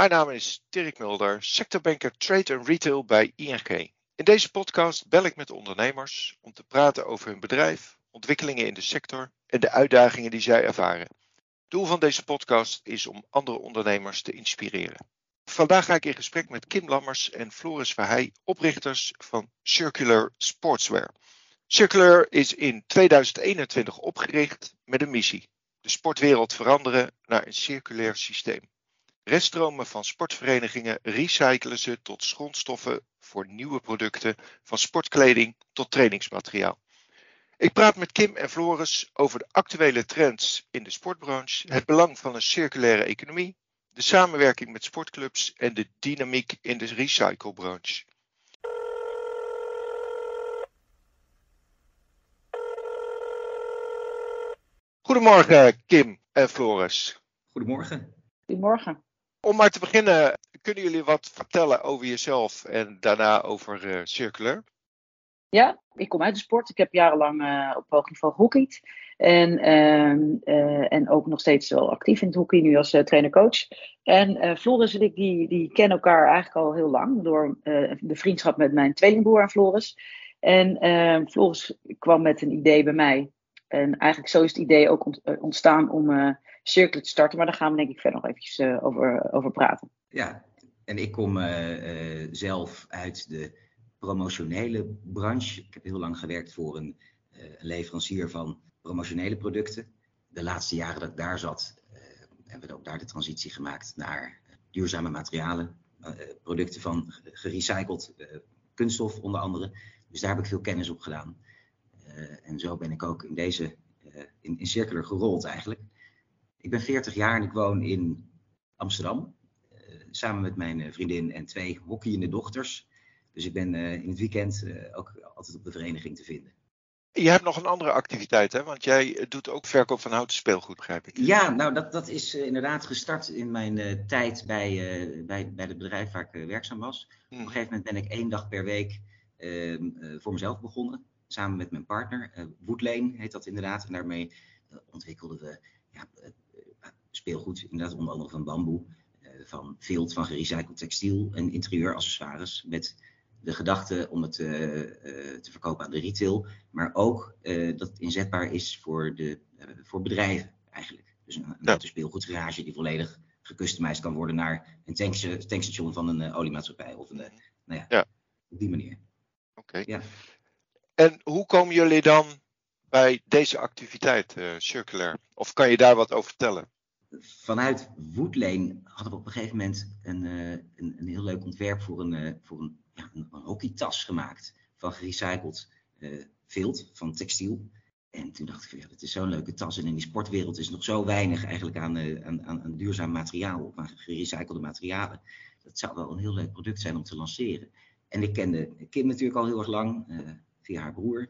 Mijn naam is Dirk Mulder, sectorbanker Trade and Retail bij ING. In deze podcast bel ik met ondernemers om te praten over hun bedrijf, ontwikkelingen in de sector en de uitdagingen die zij ervaren. Doel van deze podcast is om andere ondernemers te inspireren. Vandaag ga ik in gesprek met Kim Lammers en Floris Verheij, oprichters van Circular Sportswear. Circular is in 2021 opgericht met een missie: de sportwereld veranderen naar een circulair systeem. Reststromen van sportverenigingen recyclen ze tot grondstoffen voor nieuwe producten, van sportkleding tot trainingsmateriaal. Ik praat met Kim en Floris over de actuele trends in de sportbranche, het belang van een circulaire economie, de samenwerking met sportclubs en de dynamiek in de recyclebranche. Goedemorgen Kim en Floris. Goedemorgen. Goedemorgen. Om maar te beginnen, kunnen jullie wat vertellen over jezelf en daarna over uh, Circular? Ja, ik kom uit de sport. Ik heb jarenlang uh, op hoog niveau gehockeyd. En, uh, en ook nog steeds wel actief in het hockey, nu als trainer-coach. En Floris en ik, die, die kennen elkaar eigenlijk al heel lang. Door de vriendschap met mijn tweelingbroer aan Floris. En Floris kwam met een idee bij mij. En eigenlijk zo is het idee ook ontstaan om cirkel te starten. Maar daar gaan we denk ik verder nog eventjes over, over praten. Ja, en ik kom zelf uit de promotionele branche. Ik heb heel lang gewerkt voor een, leverancier van promotionele producten. De laatste jaren dat ik daar zat, hebben we ook daar de transitie gemaakt naar duurzame materialen. Producten van gerecycled kunststof onder andere. Dus daar heb ik veel kennis op gedaan. en zo ben ik ook in deze, in, in Circular gerold eigenlijk. Ik ben 40 jaar en ik woon in Amsterdam. samen met mijn vriendin en twee hockeyende dochters. Dus ik ben uh, in het weekend ook altijd op de vereniging te vinden. Je hebt nog een andere activiteit, hè? Want jij doet ook verkoop van houten speelgoed, begrijp ik. Ja, nou dat, dat is uh, inderdaad gestart in mijn tijd bij, bij, bij het bedrijf waar ik werkzaam was. Hmm. Op een gegeven moment ben ik één dag per week ehm, voor mezelf begonnen. Samen met mijn partner. Woodlane heet dat inderdaad. En daarmee ontwikkelden we ja, speelgoed, inderdaad onder andere van bamboe. van vilt, van gerecycled textiel en interieuraccessoires met de gedachte om het uh, te verkopen aan de retail, maar ook dat het inzetbaar is voor, de, voor bedrijven eigenlijk. Dus een, ja. een speelgoedgarage die volledig gecustomized kan worden naar een tankstation van een oliemaatschappij of een, nou ja, ja, op die manier. Oké. Ja. En hoe komen jullie dan bij deze activiteit, Circular? Of kan je daar wat over vertellen? Vanuit Woodlane hadden we op een gegeven moment een, een, een heel leuk ontwerp voor een, voor een ja, een, hockeytas gemaakt van gerecycled uh, vilt, van textiel. En toen dacht ik ja, dat is zo'n leuke tas. En in die sportwereld is nog zo weinig eigenlijk aan, uh, aan, duurzaam materiaal, of aan gerecyclede materialen. Dat zou wel een heel leuk product zijn om te lanceren. En ik kende Kim natuurlijk al heel erg lang, uh, via haar broer.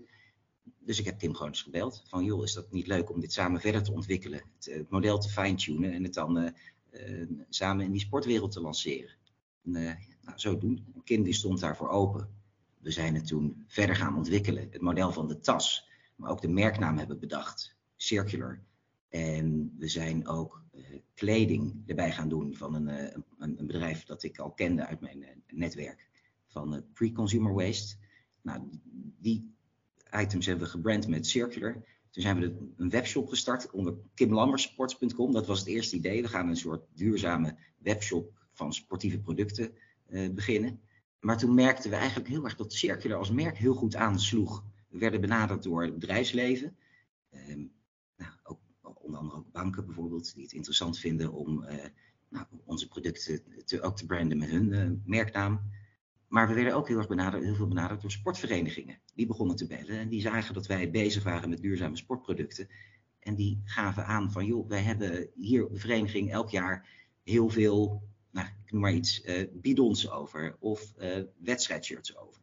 Dus ik heb Kim gewoon eens gebeld. Van joh, is dat niet leuk om dit samen verder te ontwikkelen? Het, het model te fine-tunen en het dan samen in die sportwereld te lanceren. En, nou, zo doen. Kim die stond daarvoor open. We zijn het toen verder gaan ontwikkelen. Het model van de tas, maar ook de merknaam hebben bedacht. Circular. En we zijn ook kleding erbij gaan doen van een, een, een, bedrijf dat ik al kende uit mijn netwerk. Van pre-consumer waste. Nou, die items hebben we gebrand met Circular. Toen zijn we een webshop gestart onder kimlammersports.com. Dat was het eerste idee. We gaan een soort duurzame webshop van sportieve producten uh, beginnen. Maar toen merkten we eigenlijk heel erg dat Circular als merk heel goed aansloeg. We werden benaderd door het bedrijfsleven. Uh, nou, ook, onder andere ook banken bijvoorbeeld, die het interessant vinden om uh, nou, onze producten te, ook te branden met hun uh, merknaam. Maar we werden ook heel erg benaderd, heel veel benaderd door sportverenigingen. Die begonnen te bellen en die zagen dat wij bezig waren met duurzame sportproducten. En die gaven aan van, joh, wij hebben hier op de vereniging elk jaar heel veel nou, ik noem maar iets, uh, bidons over of uh, wedstrijdshirts over.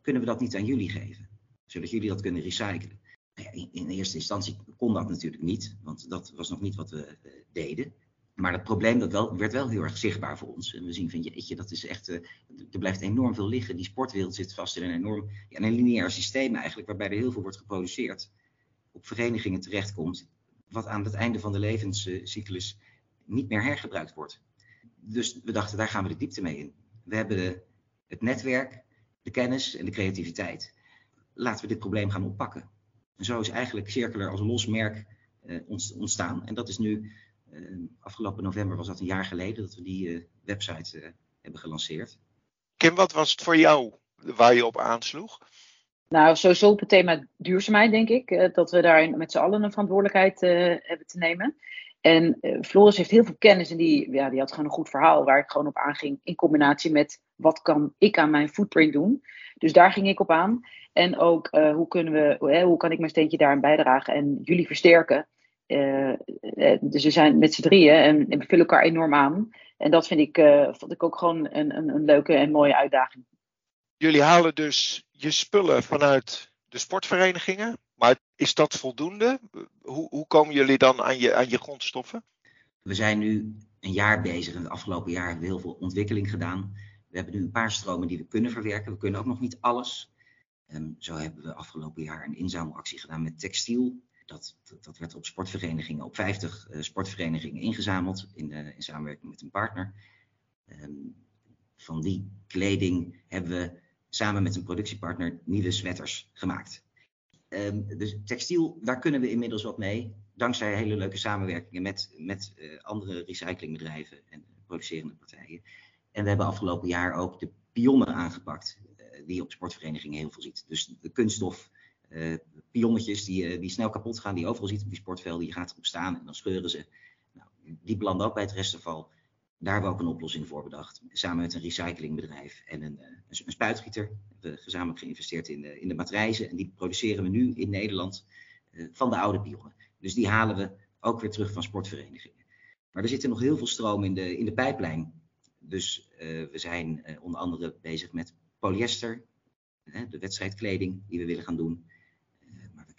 Kunnen we dat niet aan jullie geven? Zodat jullie dat kunnen recyclen. Nou ja, in, eerste instantie kon dat natuurlijk niet, want dat was nog niet wat we uh, deden. Maar dat probleem dat wel, werd wel heel erg zichtbaar voor ons. En we zien van, jeetje, dat is echt, er blijft enorm veel liggen. Die sportwereld zit vast in een enorm, ja, een lineair systeem eigenlijk, waarbij er heel veel wordt geproduceerd. Op verenigingen terechtkomt, wat aan het einde van de levenscyclus niet meer hergebruikt wordt dus we dachten, daar gaan we de diepte mee in. We hebben de, het netwerk, de kennis en de creativiteit. Laten we dit probleem gaan oppakken. En zo is eigenlijk Circular als los merk uh, ontstaan. En dat is nu, afgelopen november was dat een jaar geleden, dat we die uh, website hebben gelanceerd. Kim, wat was het voor jou waar je op aansloeg? Nou, sowieso op het thema duurzaamheid, denk ik. dat we daar met z'n allen een verantwoordelijkheid hebben te nemen. En uh, Floris heeft heel veel kennis en die, ja, die had gewoon een goed verhaal waar ik gewoon op aanging. In combinatie met wat kan ik aan mijn footprint doen. Dus daar ging ik op aan. En ook uh, hoe, kunnen we, uh, hoe kan ik mijn steentje daarin bijdragen en jullie versterken. Dus we zijn met z'n drieën en, en, we vullen elkaar enorm aan. En dat vind ik, vond ik ook gewoon een, een, een leuke en mooie uitdaging. Jullie halen dus je spullen vanuit de sportverenigingen. Maar is dat voldoende? Hoe, hoe komen jullie dan aan je, aan je grondstoffen? We zijn nu een jaar bezig. En het afgelopen jaar hebben we heel veel ontwikkeling gedaan. We hebben nu een paar stromen die we kunnen verwerken. We kunnen ook nog niet alles. Um, zo hebben we afgelopen jaar een inzamelactie gedaan met textiel. Dat, dat, werd op sportverenigingen, op 50 uh, sportverenigingen ingezameld in, uh, in, samenwerking met een partner. Um, van die kleding hebben we samen met een productiepartner nieuwe sweaters gemaakt. Um, dus textiel, daar kunnen we inmiddels wat mee. Dankzij hele leuke samenwerkingen met, met uh, andere recyclingbedrijven en producerende partijen. En we hebben afgelopen jaar ook de pionnen aangepakt, die je op sportverenigingen heel veel ziet. Dus de kunststof pionnetjes die, die snel kapot gaan, die je overal ziet op die sportvelden. Je gaat erop staan en dan scheuren ze. Nou, die belanden ook bij het restafval. Daar hebben we ook een oplossing voor bedacht. Samen met een recyclingbedrijf en een, een, een spuitgieter. We hebben gezamenlijk geïnvesteerd in de, in de matrijzen. En die produceren we nu in Nederland van de oude pionnen. Dus die halen we ook weer terug van sportverenigingen. Maar er zitten nog heel veel stroom in de, in de pijplijn. Dus we zijn onder andere bezig met polyester. de wedstrijdkleding die we willen gaan doen.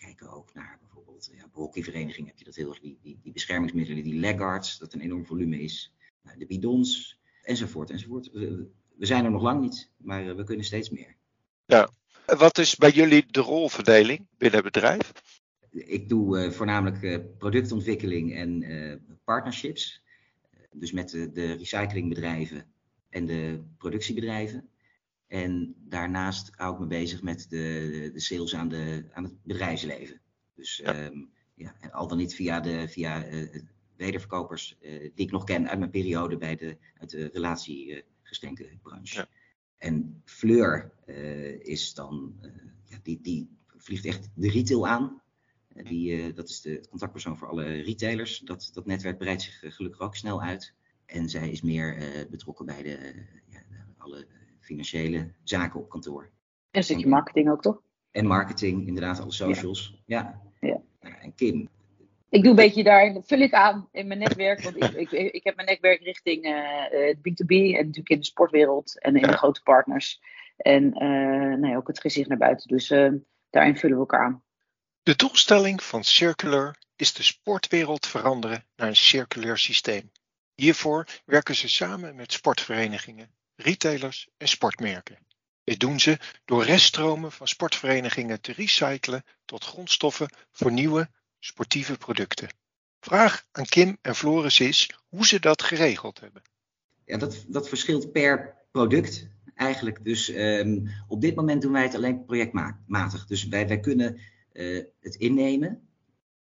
Kijken ook naar bijvoorbeeld ja, hockeyverenigingen heb je dat heel erg. Die, die, die beschermingsmiddelen, die legguards, dat een enorm volume is de bidons, enzovoort, enzovoort. We, we zijn er nog lang niet, maar eh, we kunnen steeds meer. Ja. Wat is bij jullie de rolverdeling binnen het bedrijf? Ik doe uh, voornamelijk uh, productontwikkeling en uh, partnerships. Dus met de, de, recyclingbedrijven en de productiebedrijven. En daarnaast hou ik me bezig met de, de sales aan, de, aan het bedrijfsleven. Dus ja. Um, ja, al dan niet via, de, via wederverkopers uh, die ik nog ken uit mijn periode bij de, uit de relatiegeschenkenbranche. Ja. En Fleur uh, is dan, ja, die, die vliegt echt de retail aan. Die, dat is de contactpersoon voor alle retailers. Dat, dat netwerk breidt zich gelukkig ook snel uit. En zij is meer betrokken bij de, ja, alle financiële zaken op kantoor. En zit je marketing ook toch? En marketing, inderdaad, alle socials. Ja. ja. ja. En Kim, ik doe een beetje daar, vul ik aan in mijn netwerk. Want ik, ik, ik heb mijn netwerk richting uh, B2B en natuurlijk in de sportwereld en in de grote partners. En uh, nou ja, ook het gezicht naar buiten. Dus uh, daarin vullen we elkaar aan. De doelstelling van Circular is de sportwereld veranderen naar een circulair systeem. Hiervoor werken ze samen met sportverenigingen, retailers en sportmerken. Dit doen ze door reststromen van sportverenigingen te recyclen tot grondstoffen voor nieuwe sportieve producten. Vraag aan Kim en Floris is hoe ze dat geregeld hebben. Ja, dat, dat verschilt per product eigenlijk. Dus um, op dit moment doen wij het alleen projectmatig. Dus wij, wij kunnen uh, het innemen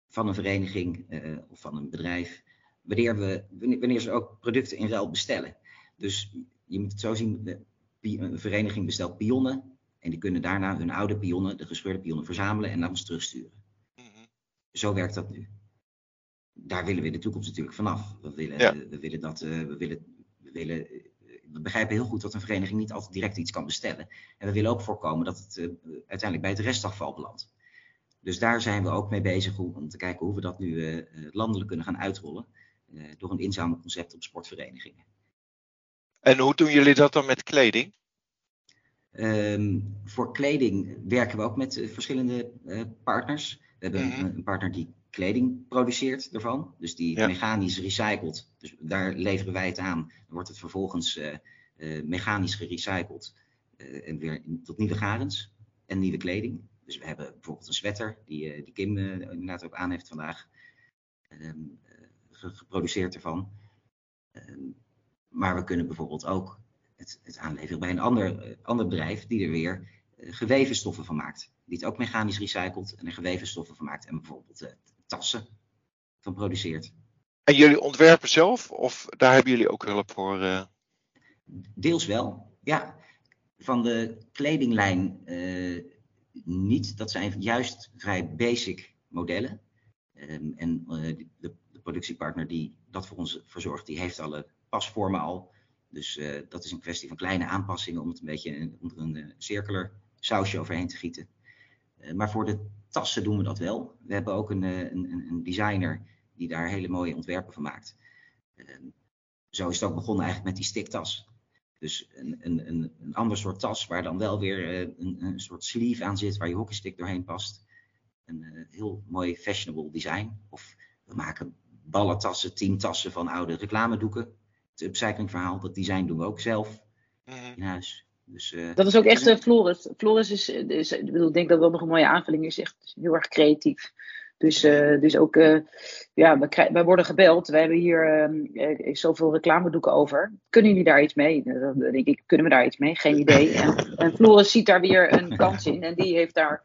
van een vereniging uh, of van een bedrijf, wanneer, we, wanneer ze ook producten in ruil bestellen. Dus je moet het zo zien, een vereniging bestelt pionnen en die kunnen daarna hun oude pionnen, de gescheurde pionnen, verzamelen en naar ons terugsturen. Zo werkt dat nu. Daar willen we in de toekomst natuurlijk vanaf. We willen, ja. we willen dat, uh, we willen, we willen, uh, we begrijpen heel goed dat een vereniging niet altijd direct iets kan bestellen. En we willen ook voorkomen dat het uh, uiteindelijk bij het restafval belandt. Dus daar zijn we ook mee bezig om, om te kijken hoe we dat nu landelijk kunnen gaan uitrollen. door een inzamelconcept op sportverenigingen. En hoe doen jullie dat dan met kleding? Um, voor kleding werken we ook met verschillende partners. We hebben mm -hmm. een, partner die kleding produceert ervan. Dus die ja. mechanisch recycelt. Dus daar leveren wij het aan. Dan wordt het vervolgens uh, uh, mechanisch gerecycled. En weer tot nieuwe garens en nieuwe kleding. Dus we hebben bijvoorbeeld een sweater, die, die Kim inderdaad ook aan heeft vandaag. Um, geproduceerd ervan. Um, maar we kunnen bijvoorbeeld ook het, het aanleveren bij een ander, ander bedrijf die er weer geweven stoffen van maakt. Die het ook mechanisch recycelt en er geweven stoffen van maakt. En bijvoorbeeld tassen van produceert. En jullie ontwerpen zelf of daar hebben jullie ook hulp voor? Deels wel, ja. Van de kledinglijn niet. Dat zijn juist vrij basic modellen. Um, en de, de, productiepartner die dat voor ons verzorgt, die heeft alle pasvormen al. Dus uh, dat is een kwestie van kleine aanpassingen om het een beetje onder een uh, sausje overheen te gieten. maar voor de tassen doen we dat wel. We hebben ook een, een, een designer die daar hele mooie ontwerpen van maakt. Ehm, zo is het ook begonnen eigenlijk met die stiktas. Dus een, een, een, ander soort tas waar dan wel weer eh, een, een soort sleeve aan zit waar je hockeystick doorheen past. Een heel mooi fashionable design. Of we maken ballentassen, teamtassen van oude reclamedoeken. Het upcyclingverhaal, dat design doen we ook zelf mhm. in huis. Dus, uh, dat is ook echt uh, Floris. Floris is, is, ik bedoel, ik denk dat dat nog een mooie aanvulling is. Echt heel erg creatief. Dus, uh, dus ook, uh, ja, wij, wij, worden gebeld. We hebben hier uh, zoveel reclamedoeken over. Kunnen jullie daar iets mee? Dan denk ik, kunnen we daar iets mee? Geen idee. En, en Floris ziet daar weer een kans in. En die heeft daar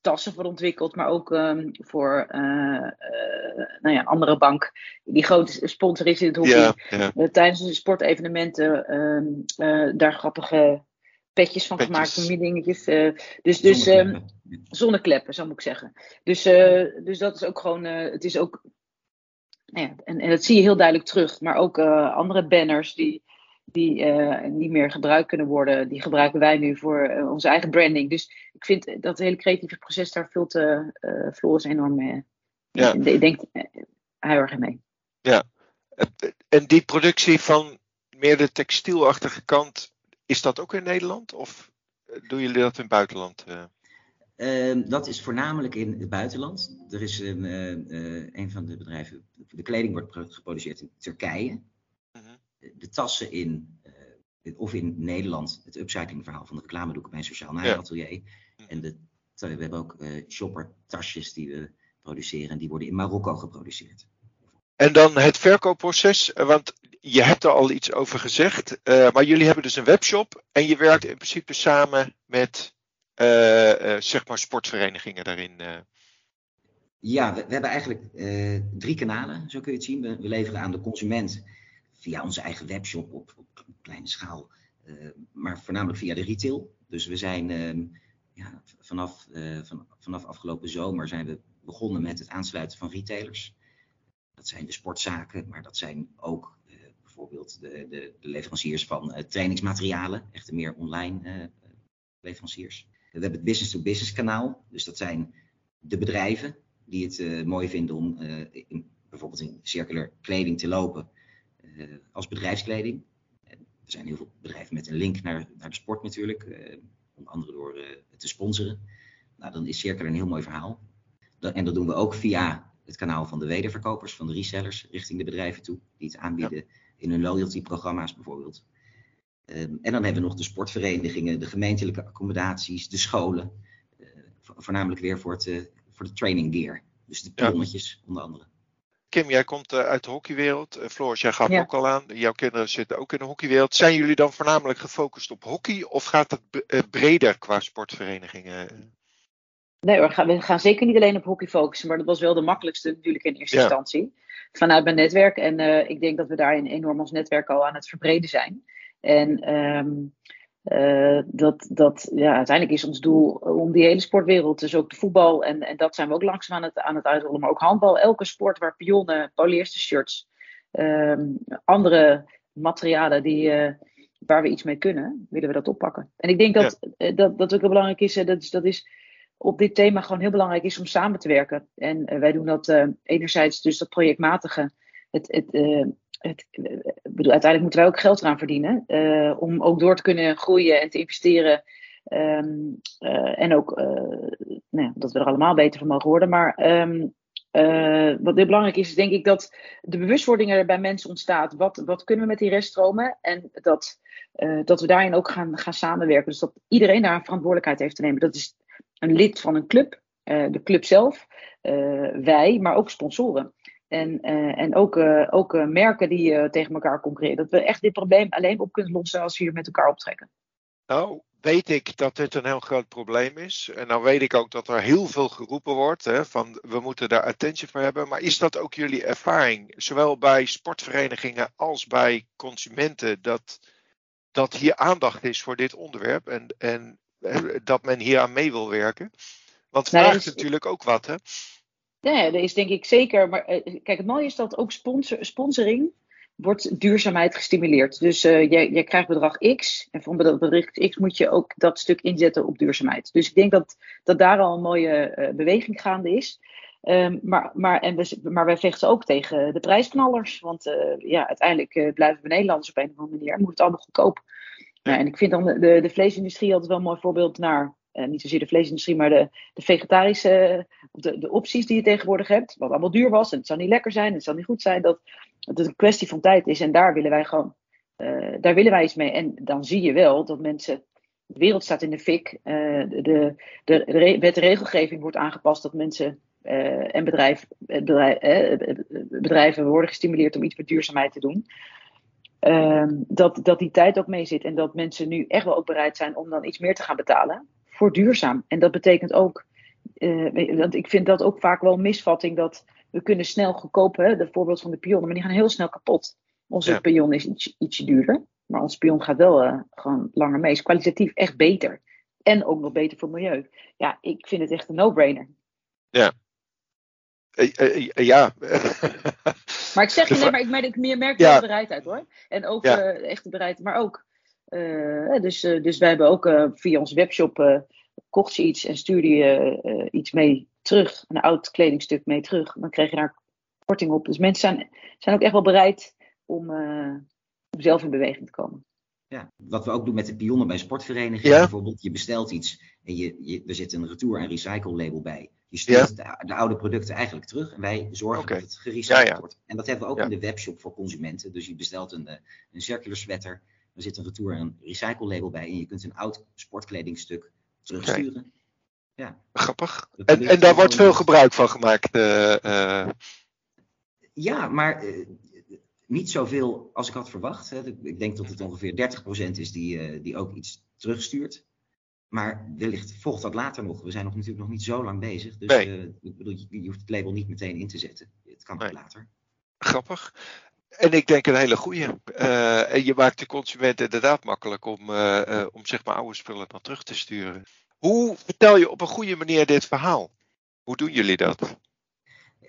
tassen voor ontwikkeld. Maar ook um, voor nou ja, andere bank. Die grote sponsor is in het hockey. Ja, ja. tijdens de sportevenementen um, daar grappige petjes van gemaakt, van dingetjes. Uh, dus, dus zonnekleppen. Um, zonnekleppen, zo moet ik zeggen. Dus, uh, dus dat is ook gewoon, uh, het is ook, nou ja, en, en dat zie je heel duidelijk terug. Maar ook andere banners die, die niet meer gebruikt kunnen worden, die gebruiken wij nu voor onze eigen branding. Dus ik vind dat hele creatieve proces, daar vult Floris enorm mee. Ja. Ik denk heel erg mee. Ja, en die productie van meer de textielachtige kant, is dat ook in Nederland of eh, doen jullie dat in het buitenland? Uh, dat is voornamelijk in het buitenland. Er is een, uh, een van de bedrijven, de kleding wordt geproduceerd in Turkije. Mhm. De tassen in, of in Nederland, het upcyclingverhaal van de reclamedoeken bij een sociaal naaiatelier. Ja. En de, we hebben ook shoppertasjes die we produceren en die worden in Marokko geproduceerd. En dan het verkoopproces, want je hebt er al iets over gezegd, uh, maar jullie hebben dus een webshop en je werkt in principe samen met uh, uh, zeg maar sportverenigingen daarin. Ja, we, we, hebben eigenlijk drie kanalen, zo kun je het zien. We, we, leveren aan de consument via onze eigen webshop op, kleine schaal, maar voornamelijk via de retail. Dus we zijn ehm, ja, vanaf, van, vanaf afgelopen zomer zijn we begonnen met het aansluiten van retailers. Dat zijn de sportzaken, maar dat zijn ook bijvoorbeeld de, de, leveranciers van trainingsmaterialen, echte meer online leveranciers. We hebben het business-to-business kanaal, dus dat zijn de bedrijven die het mooi vinden om bijvoorbeeld in circular kleding te lopen als bedrijfskleding. er zijn heel veel bedrijven met een link naar, naar de sport natuurlijk, onder andere door te sponsoren. Nou, dan is circular een heel mooi verhaal. en dat doen we ook via het kanaal van de wederverkopers, van de resellers, richting de bedrijven toe, die het aanbieden in hun loyalty-programma's bijvoorbeeld. Um, en dan hebben we nog de sportverenigingen, de gemeentelijke accommodaties, de scholen. Uh, voornamelijk weer voor, het, uh, voor de training gear. Dus de pionnetjes ja. onder andere. Kim, jij komt uh, uit de hockeywereld. Floris, jij gaat ja. ook al aan. Jouw kinderen zitten ook in de hockeywereld. Zijn jullie dan voornamelijk gefocust op hockey of gaat het breder qua sportverenigingen? Nee hoor, we gaan zeker niet alleen op hockey focussen, maar dat was wel de makkelijkste natuurlijk in eerste ja. instantie vanuit mijn netwerk. En uh, ik denk dat we daarin enorm ons netwerk al aan het verbreden zijn. En um, uh, dat, dat, ja, uiteindelijk is ons doel om die hele sportwereld, dus ook de voetbal, en, en dat zijn we ook langzaam aan het, aan het uitrollen, maar ook handbal, elke sport waar pionnen, polyester shirts, um, andere materialen die, uh, waar we iets mee kunnen, willen we dat oppakken. En ik denk dat ja. dat, dat ook heel belangrijk is, dat is, dat is op dit thema gewoon heel belangrijk is om samen te werken. En wij doen dat enerzijds dus dat projectmatige. Het, het, het, bedoel, uiteindelijk moeten wij ook geld eraan verdienen. om ook door te kunnen groeien en te investeren. Um, en ook nou dat we er allemaal beter van mogen worden. Maar um, wat heel belangrijk is, denk ik dat de bewustwording er bij mensen ontstaat. Wat, wat kunnen we met die reststromen? En dat, dat we daarin ook gaan, gaan samenwerken. Dus dat iedereen daar verantwoordelijkheid heeft te nemen. Dat is een lid van een club, de club zelf, wij, maar ook sponsoren. En, en ook, ook merken die tegen elkaar concurreren. Dat we echt dit probleem alleen op kunnen lossen als we hier met elkaar optrekken. Nou, weet ik dat dit een heel groot probleem is. En nou weet ik ook dat er heel veel geroepen wordt hè, van we moeten daar attentie voor hebben. Maar is dat ook jullie ervaring, zowel bij sportverenigingen als bij consumenten, dat, dat hier aandacht is voor dit onderwerp en, en dat men hier aan mee wil werken? Want het vraagt natuurlijk ook wat, hè? Ja, dat is denk ik zeker. Maar eh, kijk, het mooie is dat ook sponsor, sponsoring wordt duurzaamheid gestimuleerd. Dus uh, jij, krijgt bedrag X. En van bedrag X moet je ook dat stuk inzetten op duurzaamheid. Dus ik denk dat, dat daar al een mooie uh, beweging gaande is. Um, maar, maar, en we, maar wij vechten ook tegen de prijsknallers. Want ja, uiteindelijk blijven we Nederlanders op een of andere manier. Moet het allemaal goedkoop. Ja. en ik vind dan de, de vleesindustrie altijd wel een mooi voorbeeld naar uh, niet zozeer de vleesindustrie, maar de, de vegetarische, de, de opties die je tegenwoordig hebt. Wat allemaal duur was en het zou niet lekker zijn, het zou niet goed zijn. Dat, dat het een kwestie van tijd is en daar willen wij gewoon, uh, daar willen wij iets mee. En dan zie je wel dat mensen, de wereld staat in de fik, de, de, de, wet en regelgeving wordt aangepast, dat mensen en bedrijf, bedrijven worden gestimuleerd om iets met duurzaamheid te doen. Ehm, dat, dat die tijd ook mee zit en dat mensen nu echt wel ook bereid zijn om dan iets meer te gaan betalen voor duurzaam. En dat betekent ook, uh, want ik vind dat ook vaak wel een misvatting, dat we kunnen snel goedkoop, hè, de voorbeeld van de pionnen, maar die gaan heel snel kapot. Onze ja. pion is iets, ietsje duurder, maar ons pion gaat wel uh, gewoon langer mee. Is kwalitatief echt beter. En ook nog beter voor het milieu. Ja, ik vind het echt een no-brainer. Ja. Uh, ja. maar ik zeg je, nee, maar ik merk, ik merk ja. wel bereidheid hoor. En ook ja. echt de bereidheid, maar ook uh, dus, uh, dus wij hebben ook uh, via onze webshop kocht je iets en stuurde je iets mee terug, een oud kledingstuk mee terug. Dan kreeg je daar korting op. Dus mensen zijn, zijn ook echt wel bereid om, om zelf in beweging te komen. Ja, wat we ook doen met de pionnen bij sportverenigingen. Ja. Bijvoorbeeld, je bestelt iets en je, je, er zit een retour- en recycle label bij. Je stuurt ja. de, de, oude producten eigenlijk terug en wij zorgen okay. dat het gerecycled ja, wordt. En dat hebben we ook in de webshop voor consumenten. Dus je bestelt een, een circular sweater er zit een retour en een recycle label bij en je kunt een oud sportkledingstuk terugsturen. Okay. Ja. Grappig. En, en daar wordt veel gebruik van gemaakt. Uh, uh... Ja, maar uh, niet zoveel als ik had verwacht. Hè. Ik denk dat het ongeveer 30% is die, die ook iets terugstuurt. Maar wellicht volgt dat later nog. We zijn nog natuurlijk nog niet zo lang bezig. Dus nee. ik bedoel, je, je, hoeft het label niet meteen in te zetten. Het kan ook later. Grappig. En ik denk een hele goede. Uh, en je maakt de consument inderdaad makkelijk om, uh, uh, om zeg maar oude spullen dan terug te sturen. Hoe vertel je op een goede manier dit verhaal? Hoe doen jullie dat?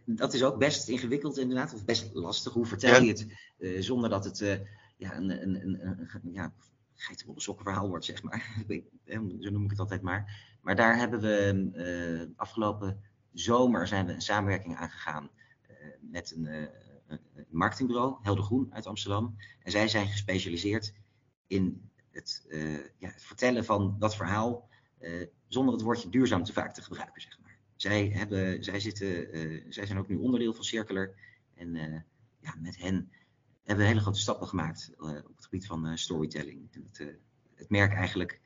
Dat is ook best ingewikkeld inderdaad, of best lastig. Hoe vertel ja. je het zonder dat het ja, een, een, een, een ja, geitenwolle sokken verhaal wordt, zeg maar. Zo noem ik het altijd maar. Maar daar hebben we afgelopen zomer zijn we een samenwerking aangegaan met een een marketingbureau, Helder Groen uit Amsterdam. En zij zijn gespecialiseerd in het, uh, ja, het vertellen van dat verhaal zonder het woordje duurzaam te vaak te gebruiken, zeg maar. Zij, hebben, zij, zitten, zij zijn ook nu onderdeel van Circular. En ja, met hen hebben we hele grote stappen gemaakt op het gebied van storytelling. En het, het merk eigenlijk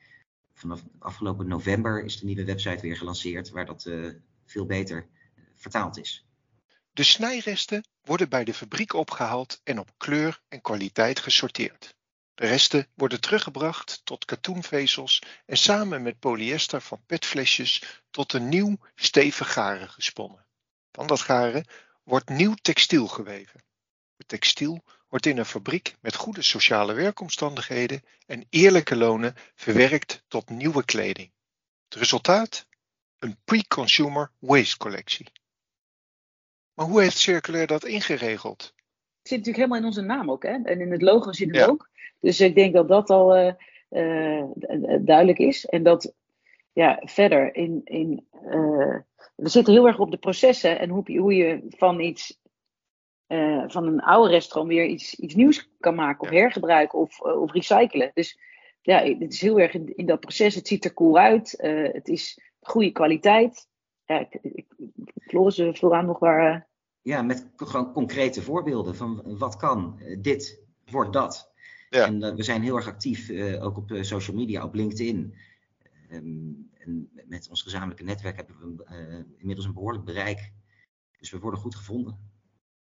vanaf afgelopen november is de nieuwe website weer gelanceerd, waar dat veel beter vertaald is. De snijresten worden bij de fabriek opgehaald en op kleur en kwaliteit gesorteerd. De resten worden teruggebracht tot katoenvezels en samen met polyester van petflesjes tot een nieuw stevig garen gesponnen. Van dat garen wordt nieuw textiel geweven. Het textiel wordt in een fabriek met goede sociale werkomstandigheden en eerlijke lonen verwerkt tot nieuwe kleding. Het resultaat? Een pre-consumer waste collectie. Maar hoe heeft Circulair dat ingeregeld? Het zit natuurlijk helemaal in onze naam ook, hè? En in het logo zit het ook. Dus ik denk dat dat al uh, uh, duidelijk is. En dat, ja, verder in. in uh, we zitten heel erg op de processen en hoe, hoe je van iets. van een oude restaurant weer iets, iets nieuws kan maken, of hergebruiken of, of recyclen. Dus ja, het is heel erg in, in dat proces. Het ziet er cool uit. het is goede kwaliteit ja, ik, ik, Floris aan nog waar. Uh... Ja, met gewoon concrete voorbeelden van wat kan dit, wordt dat. Ja. En uh, we zijn heel erg actief, uh, ook op social media, op LinkedIn. Um, en met ons gezamenlijke netwerk hebben we inmiddels een behoorlijk bereik. Dus we worden goed gevonden.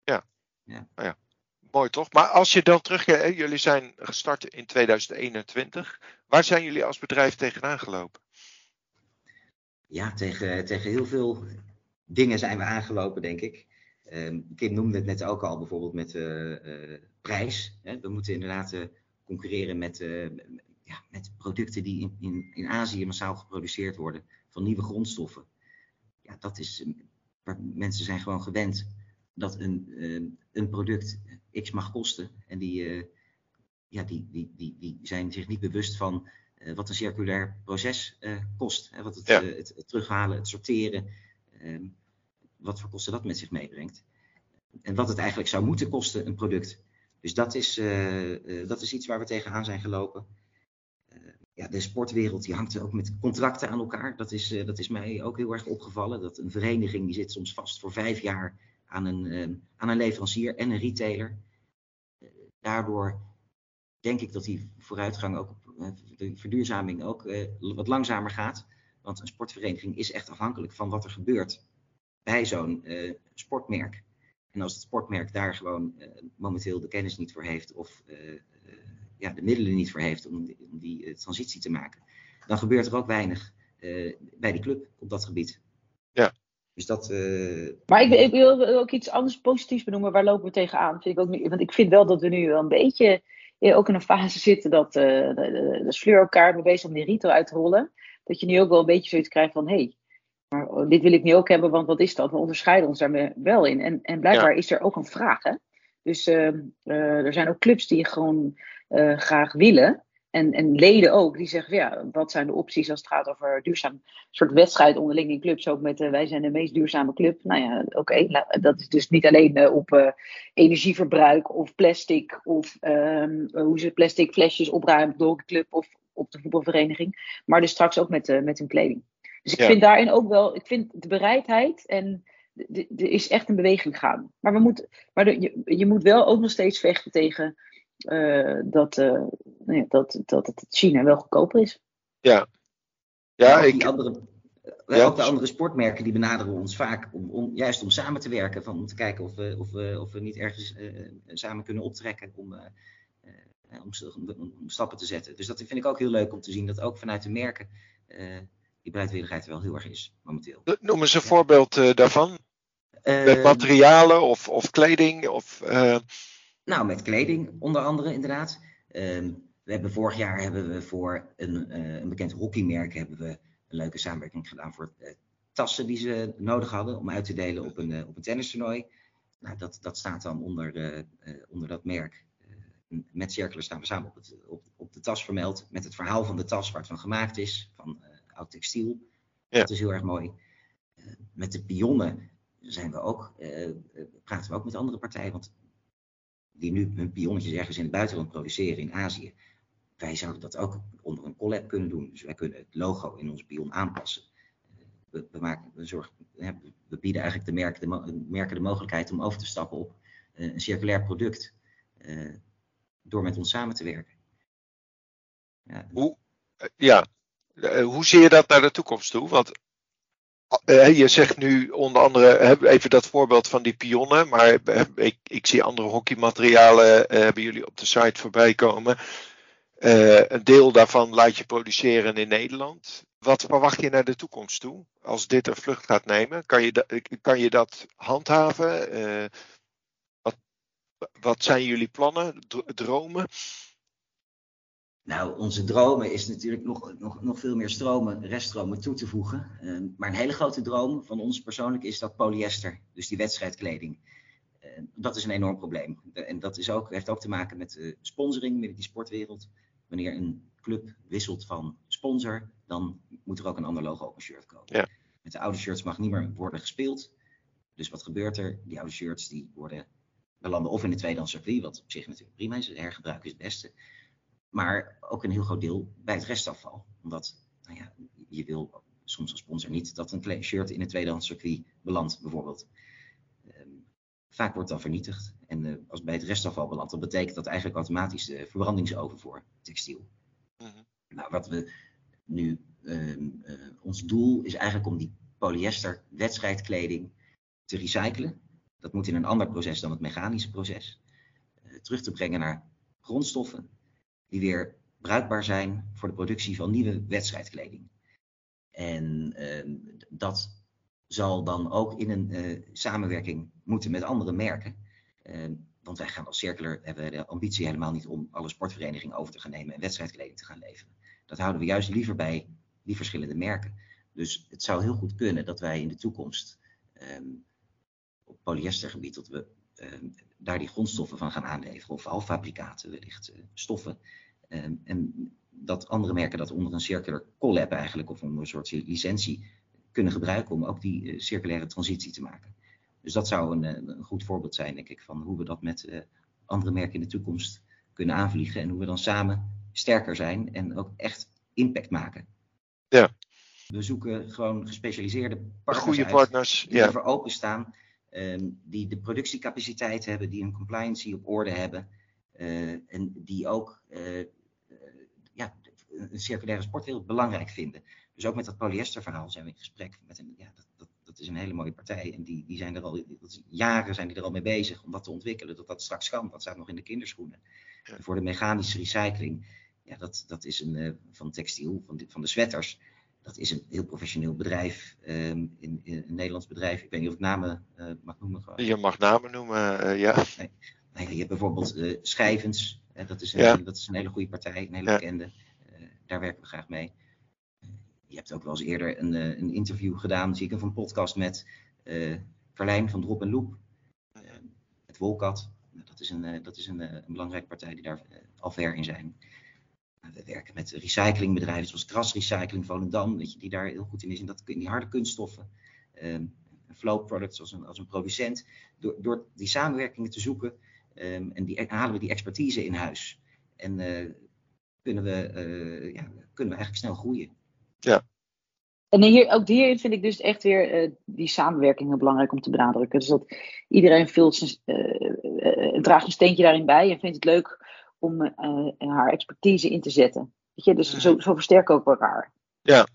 Ja. Ja. Nou ja. Mooi toch? Maar als je dan terugkijkt, jullie zijn gestart in 2021. Waar zijn jullie als bedrijf tegenaan gelopen? Ja, tegen, tegen heel veel dingen zijn we aangelopen, denk ik. Ehm, Kim noemde het net ook al, bijvoorbeeld met uh, prijs. Hè. We moeten inderdaad uh, concurreren met, ja, met producten die in, in, in Azië massaal geproduceerd worden, van nieuwe grondstoffen. Ja, dat is, mensen zijn gewoon gewend dat een, een product X mag kosten. En die, ja, die, die, die, die zijn zich niet bewust van wat een circulair proces kost. Hè, wat het, Ja. het, het terughalen, het sorteren. ehm, wat voor kosten dat met zich meebrengt. En wat het eigenlijk zou moeten kosten, een product. Dus dat is, eh, eh, dat is iets waar we tegenaan zijn gelopen. Eh, ja, de sportwereld die hangt ook met contracten aan elkaar. Dat is, eh, dat is mij ook heel erg opgevallen. Dat een vereniging die zit soms vast voor vijf jaar aan een, eh, aan een leverancier en een retailer. Eh, daardoor denk ik dat die vooruitgang ook, eh, de verduurzaming ook eh, wat langzamer gaat. Want een sportvereniging is echt afhankelijk van wat er gebeurt bij zo'n eh, sportmerk. En als het sportmerk daar gewoon eh, momenteel de kennis niet voor heeft of eh, eh, ja, de middelen niet voor heeft om die, om die eh, transitie te maken, dan gebeurt er ook weinig eh, bij die club op dat gebied. Ja. Dus dat. eh, Maar ik, ik wil ook iets anders positiefs benoemen. Waar lopen we tegenaan? Vind ik ook niet, want ik vind wel dat we nu wel een beetje eh, ook in een fase zitten dat eh de, de, elkaar mee bezig om die retail uit te rollen. Dat je nu ook wel een beetje zoiets krijgt van, hé, hey, maar oh, dit wil ik nu ook hebben, want wat is dat? We onderscheiden ons daar wel in. En, en blijkbaar is er ook een vraag, hè? Dus ehm, eh, er zijn ook clubs die gewoon eh, graag willen. En, en leden ook, die zeggen, ja, wat zijn de opties als het gaat over duurzaam een soort wedstrijd onderling in clubs, ook met eh, wij zijn de meest duurzame club. Nou ja, oké, la- dat is dus niet alleen eh, op eh, energieverbruik of plastic of ehm, hoe ze plastic flesjes opruimen door de club of op de voetbalvereniging, maar dus straks ook met, met hun kleding. Dus ik Ja. vind daarin ook wel, ik vind de bereidheid en er is echt een beweging gaan. Maar, we moeten, maar de- je, je moet wel ook nog steeds vechten tegen dat, nou ja, dat, dat het China wel goedkoper is. Ja, Ja, ik, die andere, eh, Ja. ook de andere sportmerken die benaderen ons vaak om, om juist om samen te werken. Van, om te kijken of we, of we, of we niet ergens eh, samen kunnen optrekken om, eh, eh, om, om- om stappen te zetten. Dus dat vind ik ook heel leuk om te zien dat ook vanuit de merken eh, die bereidwilligheid er wel heel erg is momenteel. noem eens een voorbeeld eh, daarvan. Met Eh, materialen of, of kleding. Of, eh, Nou, met kleding onder andere inderdaad. Ehm, we hebben vorig jaar hebben we voor een, eh, een bekend hockeymerk hebben we een leuke samenwerking gedaan voor eh, tassen die ze nodig hadden om uit te delen op een, eh, op een tennistoernooi. Nou, dat, dat staat dan onder, onder dat merk. Met Circular staan we samen op, het, op, op de tas vermeld. Met het verhaal van de tas waar het van gemaakt is. Van oud textiel. Ja. Dat is heel erg mooi. Met de pionnen zijn we ook, praten we ook met andere partijen. Want die nu hun pionnetjes ergens in het buitenland produceren in Azië. Wij zouden dat ook onder een collab kunnen doen. Dus wij kunnen het logo in onze pion aanpassen. Eh, We, we, maken, we, zorgen, we bieden eigenlijk de merken de, merken de mogelijkheid om over te stappen op eh, een circulair product. eh, door met ons samen te werken. Ja, hoe, ja. Hoe zie je dat naar de toekomst toe? Want je zegt nu onder andere, even dat voorbeeld van die pionnen, maar ik, ik zie andere hockeymaterialen, hebben jullie op de site voorbij komen. Eh, een deel daarvan laat je produceren in Nederland. Wat verwacht je naar de toekomst toe? Als dit een vlucht gaat nemen, kan je, kan je dat handhaven? Eh, wat, wat zijn jullie plannen, dro- dromen? Nou, onze dromen is natuurlijk nog, nog, nog veel meer stromen, reststromen toe te voegen. Eh, maar een hele grote droom van ons persoonlijk is dat polyester, dus die wedstrijdkleding. Eh, dat is een enorm probleem. En dat is ook, heeft ook te maken met eh, sponsoring binnen die sportwereld. Wanneer een club wisselt van sponsor, dan moet er ook een ander logo op een shirt komen. Ja. Met de oude shirts mag niet meer worden gespeeld. Dus wat gebeurt er? Die oude shirts die worden belanden of in de tweedehands circuit, wat op zich natuurlijk prima is. Hergebruik is het beste maar ook een heel groot deel bij het restafval. Omdat nou ja, je wil soms als sponsor niet dat een shirt in een tweedehands circuit belandt, bijvoorbeeld. Vaak wordt dan vernietigd. En eh, als bij het restafval belandt, dan betekent dat eigenlijk automatisch de verbrandingsoven voor textiel. Mhm. Nou, wat we nu, ehm, eh, ons doel is eigenlijk om die polyester wedstrijdkleding te recyclen. dat moet in een ander proces dan het mechanische proces, terug te brengen naar grondstoffen die weer bruikbaar zijn voor de productie van nieuwe wedstrijdkleding. En ehm, dat zal dan ook in een uh, samenwerking moeten met andere merken. Uh, want wij gaan als Circular hebben de ambitie helemaal niet om alle sportverenigingen over te gaan nemen en wedstrijdkleding te gaan leveren. Dat houden we juist liever bij die verschillende merken. Dus het zou heel goed kunnen dat wij in de toekomst um, op polyestergebied dat we um, daar die grondstoffen van gaan aanleveren, of halffabrikaten wellicht, stoffen. Um, en dat andere merken dat onder een circular collab eigenlijk, of onder een soort licentie, kunnen gebruiken om ook die uh, circulaire transitie te maken. Dus dat zou een, eh, een, goed voorbeeld zijn, denk ik, van hoe we dat met uh, andere merken in de toekomst kunnen aanvliegen. En hoe we dan samen sterker zijn en ook echt impact maken. Ja. We zoeken gewoon gespecialiseerde partners Goede uit, partners, die ja. ervoor openstaan. Um, die de productiecapaciteit hebben, die een compliancy op orde hebben. Uh, en die ook uh, ja, een circulaire sport heel belangrijk vinden. Dus ook met dat polyesterverhaal zijn we in gesprek met een, ja, dat, dat, dat is een hele mooie partij. En die, die zijn er al, dat is, jaren zijn die er al mee bezig om dat te ontwikkelen, dat dat straks kan. Dat staat nog in de kinderschoenen. Voor de mechanische recycling, ja, dat, dat is een, uh, van textiel, van de, van de sweaters. Dat is een heel professioneel bedrijf, um, in, in, een Nederlands bedrijf. Ik weet niet of ik namen uh, mag noemen. Gewoon. Je mag namen noemen, uh, ja. Nee. Nee, je hebt bijvoorbeeld Schijvens, dat is, een, ja. dat is een hele goede partij, een hele ja. bekende. daar werken we graag mee je hebt ook wel eens eerder een, uh, een interview gedaan, zie ik, van een podcast met uh, Verlijn van Drop en Loop. Uh, met Wolkat. Dat is een, dat is een, een, belangrijke partij die daar al ver in zijn. We werken met recyclingbedrijven zoals Krasrecycling Volendam, weet je, die daar heel goed in is. In, dat, in die harde kunststoffen. Um, flow products als een, als een producent. Door, door die samenwerkingen te zoeken um, en die, halen we die expertise in huis. En kunnen, we, ja, kunnen we eigenlijk snel groeien. Ja. En hier, ook hierin vind ik dus echt weer uh, die samenwerking heel belangrijk om te benadrukken. Dus dat iedereen vult zijn, uh, draagt een steentje daarin bij en vindt het leuk om haar expertise in te zetten. Weet je? Dus ja. zo, zo versterken we ook elkaar. Ja.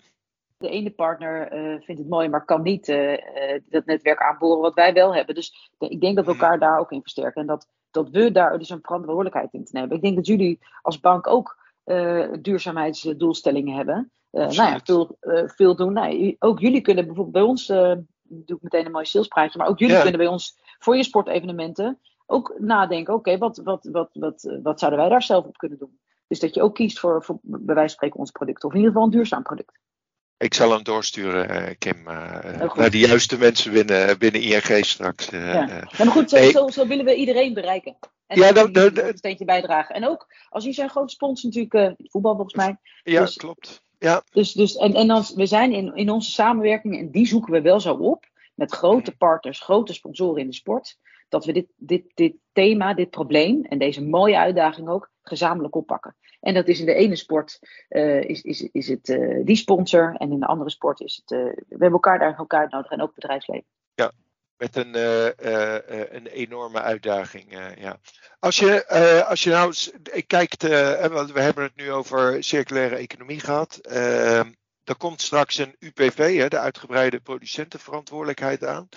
De ene partner vindt het mooi, maar kan niet dat netwerk aanboren wat wij wel hebben. Dus ik denk dat we elkaar daar ook in versterken. En dat, dat we daar dus een verantwoordelijkheid in te nemen. Ik denk dat jullie als bank ook duurzaamheidsdoelstellingen hebben. Uh, nou ja, veel, uh, veel doen. Nou, ook jullie kunnen bijvoorbeeld bij ons, uh, doe ik meteen een mooi salespraatje, maar ook jullie ja. kunnen bij ons voor je sportevenementen ook nadenken, oké, okay, wat, wat, wat, wat, wat zouden wij daar zelf op kunnen doen? Dus dat je ook kiest voor, voor bij wijze van spreken ons product, of in ieder geval een duurzaam product. Ik zal hem doorsturen, Kim, naar de juiste mensen binnen, binnen ING straks. ja. ja. maar goed, zo, hey. zo, zo, willen we iedereen bereiken. En ja, dan, dan, dan, een steentje bijdragen. En ook, als je zijn grote sponsor natuurlijk, voetbal volgens mij. Ja, dus, klopt. Ja. Dus, dus, en en als, we zijn in, in onze samenwerking, en die zoeken we wel zo op, met grote partners, grote sponsoren in de sport, dat we dit, dit, dit thema, dit probleem en deze mooie uitdaging ook gezamenlijk oppakken. En dat is in de ene sport uh, is, is, is het uh, die sponsor en in de andere sport is het, uh, we hebben elkaar daar ook uitnodigen en ook bedrijfsleven. Ja, met een, uh, uh, een enorme uitdaging. Uh, ja. als, je, als je nou kijkt, we hebben het nu over circulaire economie gehad. Ehm, er komt straks een UPV, hè, de uitgebreide producentenverantwoordelijkheid aan.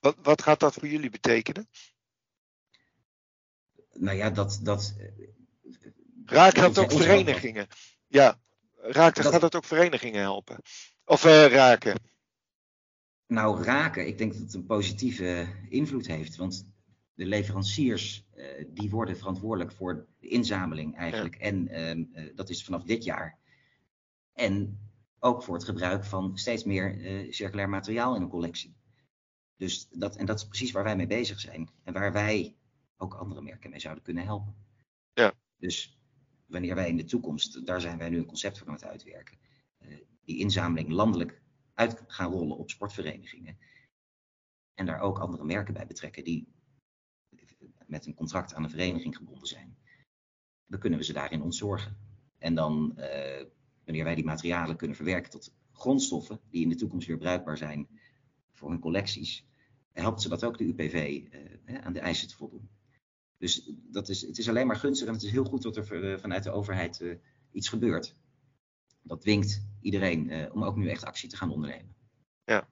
Wat, wat gaat dat voor jullie betekenen? Nou ja, dat. dat Raakt dat ook verenigingen? Ja, raakt, dat... gaat dat ook verenigingen helpen? Of raken? Nou, raken, ik denk dat het een positieve invloed heeft. Want de leveranciers, uh, die worden verantwoordelijk voor de inzameling eigenlijk. Ja. En uh, dat is vanaf dit jaar. En ook voor het gebruik van steeds meer uh, circulair materiaal in een collectie. Dus dat, en dat is precies waar wij mee bezig zijn. En waar wij ook andere merken mee zouden kunnen helpen. Ja. Dus wanneer wij in de toekomst, daar zijn wij nu een concept voor aan het uitwerken. die inzameling landelijk uit gaan rollen op sportverenigingen. En daar ook andere merken bij betrekken die met een contract aan een vereniging gebonden zijn. Dan kunnen we ze daarin ontzorgen. En dan, uh, wanneer wij die materialen kunnen verwerken tot grondstoffen die in de toekomst weer bruikbaar zijn voor hun collecties, helpt ze dat ook de UPV uh, aan de eisen te voldoen. Dus dat is, het is alleen maar gunstig en het is heel goed dat er uh, vanuit de overheid iets gebeurt. Dat dwingt iedereen uh, om ook nu echt actie te gaan ondernemen. Ja.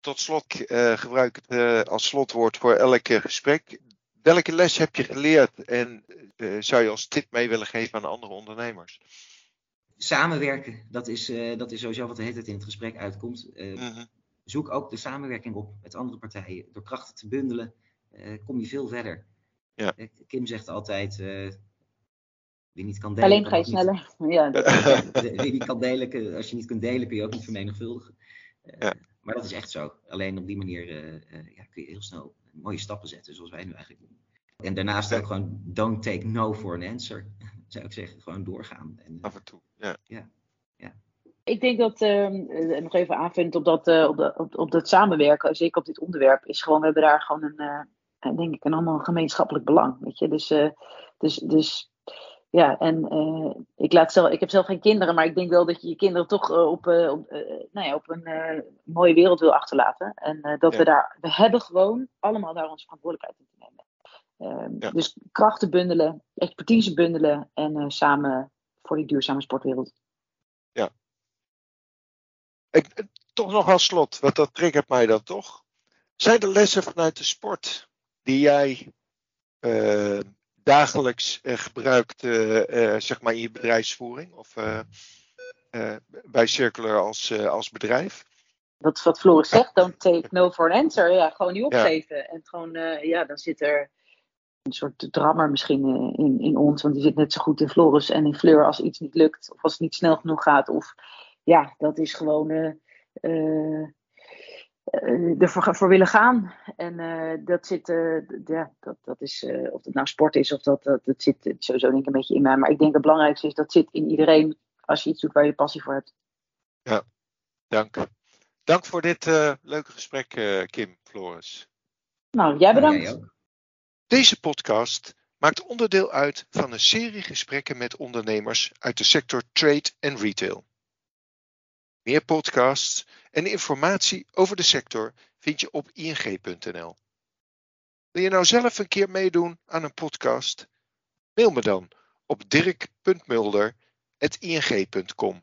tot slot uh, gebruik het uh, als slotwoord voor elk gesprek. Welke les heb je geleerd en zou je als tip mee willen geven aan andere ondernemers? Samenwerken, dat is, dat is sowieso wat de hele tijd in het gesprek uitkomt. Mm Zoek ook de samenwerking op met andere partijen. Door krachten te bundelen kom je veel verder. Ja. Kim zegt altijd, wie niet kan delen. Alleen ga je sneller. Ja. Wie niet kan delen, als je niet kunt delen, kun je ook niet vermenigvuldigen. Ja. Maar dat is echt zo. Alleen op die manier uh, uh, ja, kun je heel snel mooie stappen zetten, zoals wij nu eigenlijk doen. En daarnaast ook gewoon don't take no for an answer. Zou ik zeggen, gewoon doorgaan. En, uh, Af en toe, ja. ja. ja. Ik denk dat, ehm, nog even aanvullend op dat, op, dat, op, op dat samenwerken, zeker op dit onderwerp, is gewoon, we hebben daar gewoon een, denk ik, een allemaal gemeenschappelijk belang. Weet je? Dus, dus, dus ja, en uh, ik, laat zelf, ik heb zelf geen kinderen, maar ik denk wel dat je je kinderen toch uh, op, uh, op, nou ja, op een mooie wereld wil achterlaten. En dat we daar, we hebben gewoon allemaal daar onze verantwoordelijkheid in te nemen. Ehm, ja. Dus krachten bundelen, expertise bundelen en samen voor die duurzame sportwereld. Ja. Ik, toch nog als slot, want dat triggert mij dan toch. Zijn er lessen vanuit de sport die jij dagelijks uh, gebruikt uh, zeg maar in je bedrijfsvoering of bij Circular als, als bedrijf? Dat is wat Floris zegt, don't take no for an answer. Ja, gewoon niet opgeven. Ja. En gewoon, ja, dan zit er een soort drammer misschien in, in ons, want die zit net zo goed in Floris en in Fleur als iets niet lukt of als het niet snel genoeg gaat. Of ja, dat is gewoon uh, ervoor voor willen gaan. En uh, dat zit, uh, ja, dat, dat is, of het nou sport is of dat, dat, dat zit sowieso denk ik een beetje in mij. Maar ik denk het belangrijkste is dat zit in iedereen als je iets doet waar je passie voor hebt. Ja, dank. Dank voor dit leuke gesprek, Kim Floris. Nou, jij bedankt. Deze podcast maakt onderdeel uit van een serie gesprekken met ondernemers uit de sector trade en retail. Meer podcasts en informatie over de sector vind je op ing.nl. Wil je nou zelf een keer meedoen aan een podcast? Mail me dan op dirk.mulder.ing.com.